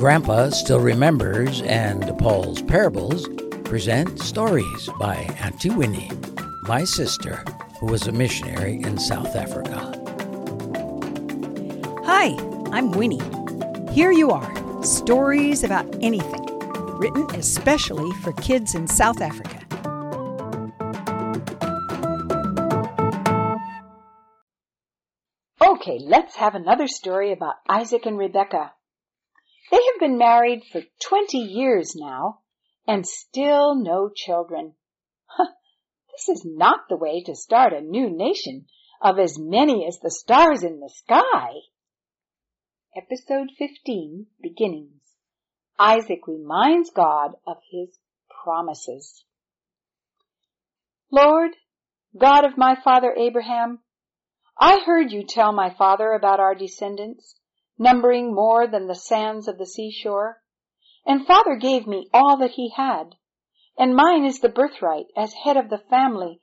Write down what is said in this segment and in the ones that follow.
Grandpa Still Remembers and Paul's Parables present stories by Auntie Winnie, my sister, who was a missionary in South Africa. Hi, I'm Winnie. Here you are stories about anything, written especially for kids in South Africa. Okay, let's have another story about Isaac and Rebecca. They have been married for 20 years now and still no children. this is not the way to start a new nation of as many as the stars in the sky. Episode 15 Beginnings. Isaac reminds God of his promises. Lord, God of my father Abraham, I heard you tell my father about our descendants numbering more than the sands of the seashore. And father gave me all that he had, and mine is the birthright as head of the family.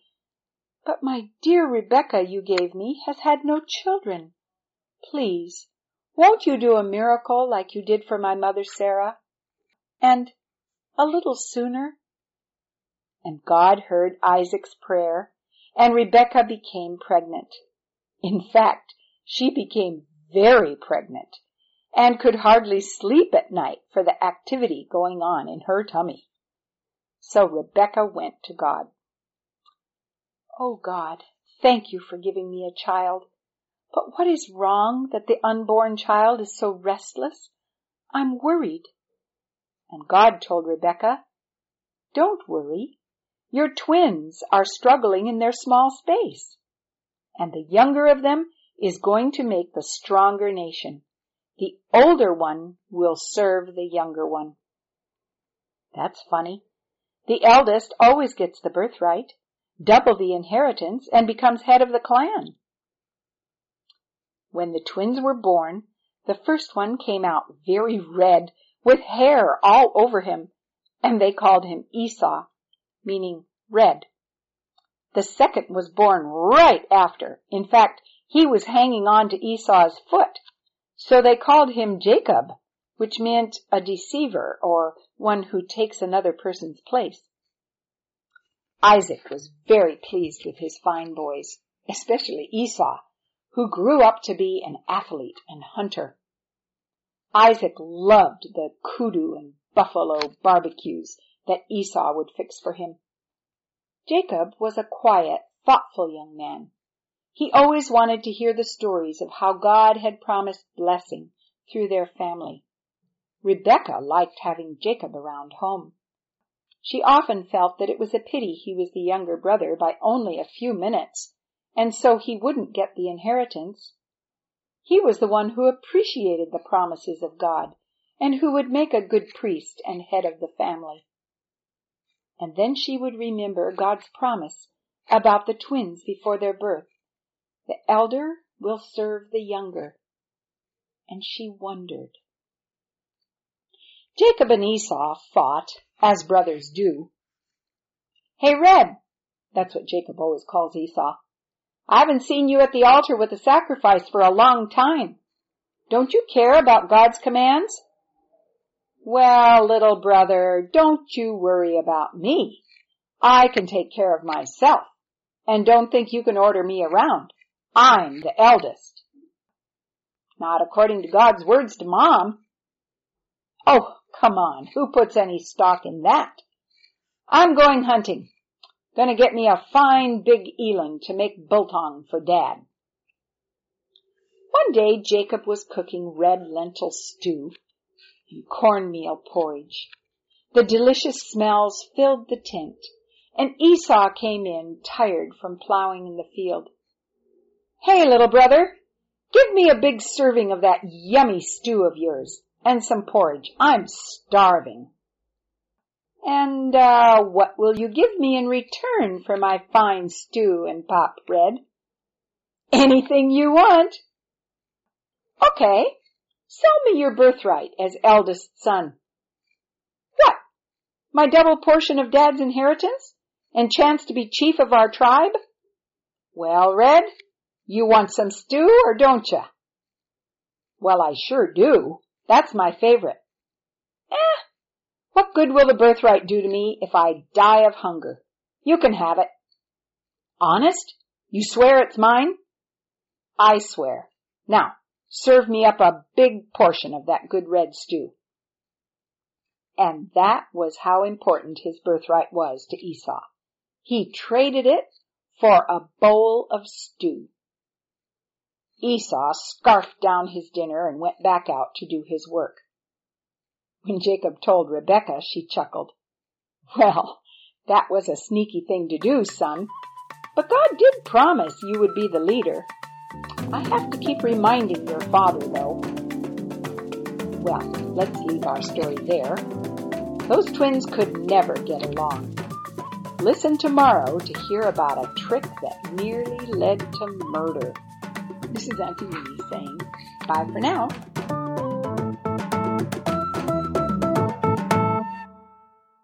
But my dear Rebecca you gave me has had no children. Please, won't you do a miracle like you did for my mother Sarah? And a little sooner? And God heard Isaac's prayer, and Rebecca became pregnant. In fact, she became very pregnant and could hardly sleep at night for the activity going on in her tummy. So Rebecca went to God. Oh God, thank you for giving me a child. But what is wrong that the unborn child is so restless? I'm worried. And God told Rebecca, don't worry. Your twins are struggling in their small space. And the younger of them is going to make the stronger nation. The older one will serve the younger one. That's funny. The eldest always gets the birthright, double the inheritance, and becomes head of the clan. When the twins were born, the first one came out very red, with hair all over him, and they called him Esau, meaning red. The second was born right after. In fact, he was hanging on to Esau's foot. So they called him Jacob, which meant a deceiver or one who takes another person's place. Isaac was very pleased with his fine boys, especially Esau, who grew up to be an athlete and hunter. Isaac loved the kudu and buffalo barbecues that Esau would fix for him. Jacob was a quiet, thoughtful young man he always wanted to hear the stories of how God had promised blessing through their family. Rebecca liked having Jacob around home. She often felt that it was a pity he was the younger brother by only a few minutes, and so he wouldn't get the inheritance. He was the one who appreciated the promises of God and who would make a good priest and head of the family. And then she would remember God's promise about the twins before their birth the elder will serve the younger. And she wondered. Jacob and Esau fought, as brothers do. Hey, Red! That's what Jacob always calls Esau. I haven't seen you at the altar with the sacrifice for a long time. Don't you care about God's commands? Well, little brother, don't you worry about me. I can take care of myself. And don't think you can order me around. I'm the eldest. Not according to God's words to mom. Oh, come on. Who puts any stock in that? I'm going hunting. Gonna get me a fine big eland to make biltong for dad. One day Jacob was cooking red lentil stew and cornmeal porridge. The delicious smells filled the tent, and Esau came in tired from plowing in the field. Hey, little brother, give me a big serving of that yummy stew of yours and some porridge. I'm starving. And, uh, what will you give me in return for my fine stew and pop bread? Anything you want. Okay, sell me your birthright as eldest son. What? My double portion of dad's inheritance? And chance to be chief of our tribe? Well, Red, you want some stew or don't you? Well, I sure do. That's my favorite. Eh, what good will the birthright do to me if I die of hunger? You can have it. Honest? You swear it's mine? I swear. Now, serve me up a big portion of that good red stew. And that was how important his birthright was to Esau. He traded it for a bowl of stew. Esau scarfed down his dinner and went back out to do his work. When Jacob told Rebecca, she chuckled. Well, that was a sneaky thing to do, son. But God did promise you would be the leader. I have to keep reminding your father, though. Well, let's leave our story there. Those twins could never get along. Listen tomorrow to hear about a trick that nearly led to murder. This is Auntie Winnie saying bye for now.